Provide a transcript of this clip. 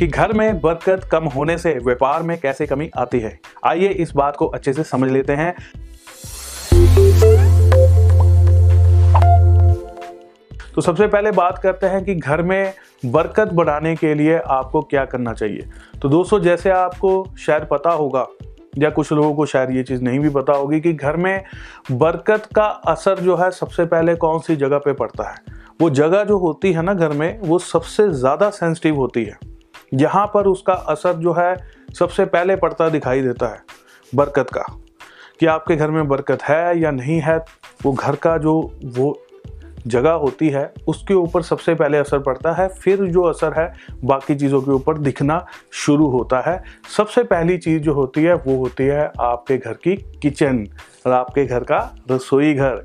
कि घर में बरकत कम होने से व्यापार में कैसे कमी आती है? आइए इस बात को अच्छे से समझ लेते हैं। तो सबसे पहले बात करते हैं कि घर में बरकत बढ़ाने के लिए आपको क्या करना चाहिए। तो दोस्तों, जैसे आपको शायद पता होगा, या कुछ लोगों को शायद ये चीज़ नहीं भी पता होगी कि घर में बरकत का असर जो है सबसे पहले कौन सी जगह पे पड़ता है? वो जगह जो होती है ना घर में, वो सबसे ज़्यादा सेंसिटिव होती है। यहाँ पर उसका असर जो है सबसे पहले पड़ता दिखाई देता है बरकत का। कि आपके घर में बरकत है या नहीं है, वो घर का जो, वो जगह होती है, उसके ऊपर सबसे पहले असर पड़ता है। फिर जो असर है, बाकी चीज़ों के ऊपर दिखना शुरू होता है। सबसे पहली चीज़ जो होती है, वो होती है आपके घर की किचन और आपके घर का रसोई घर।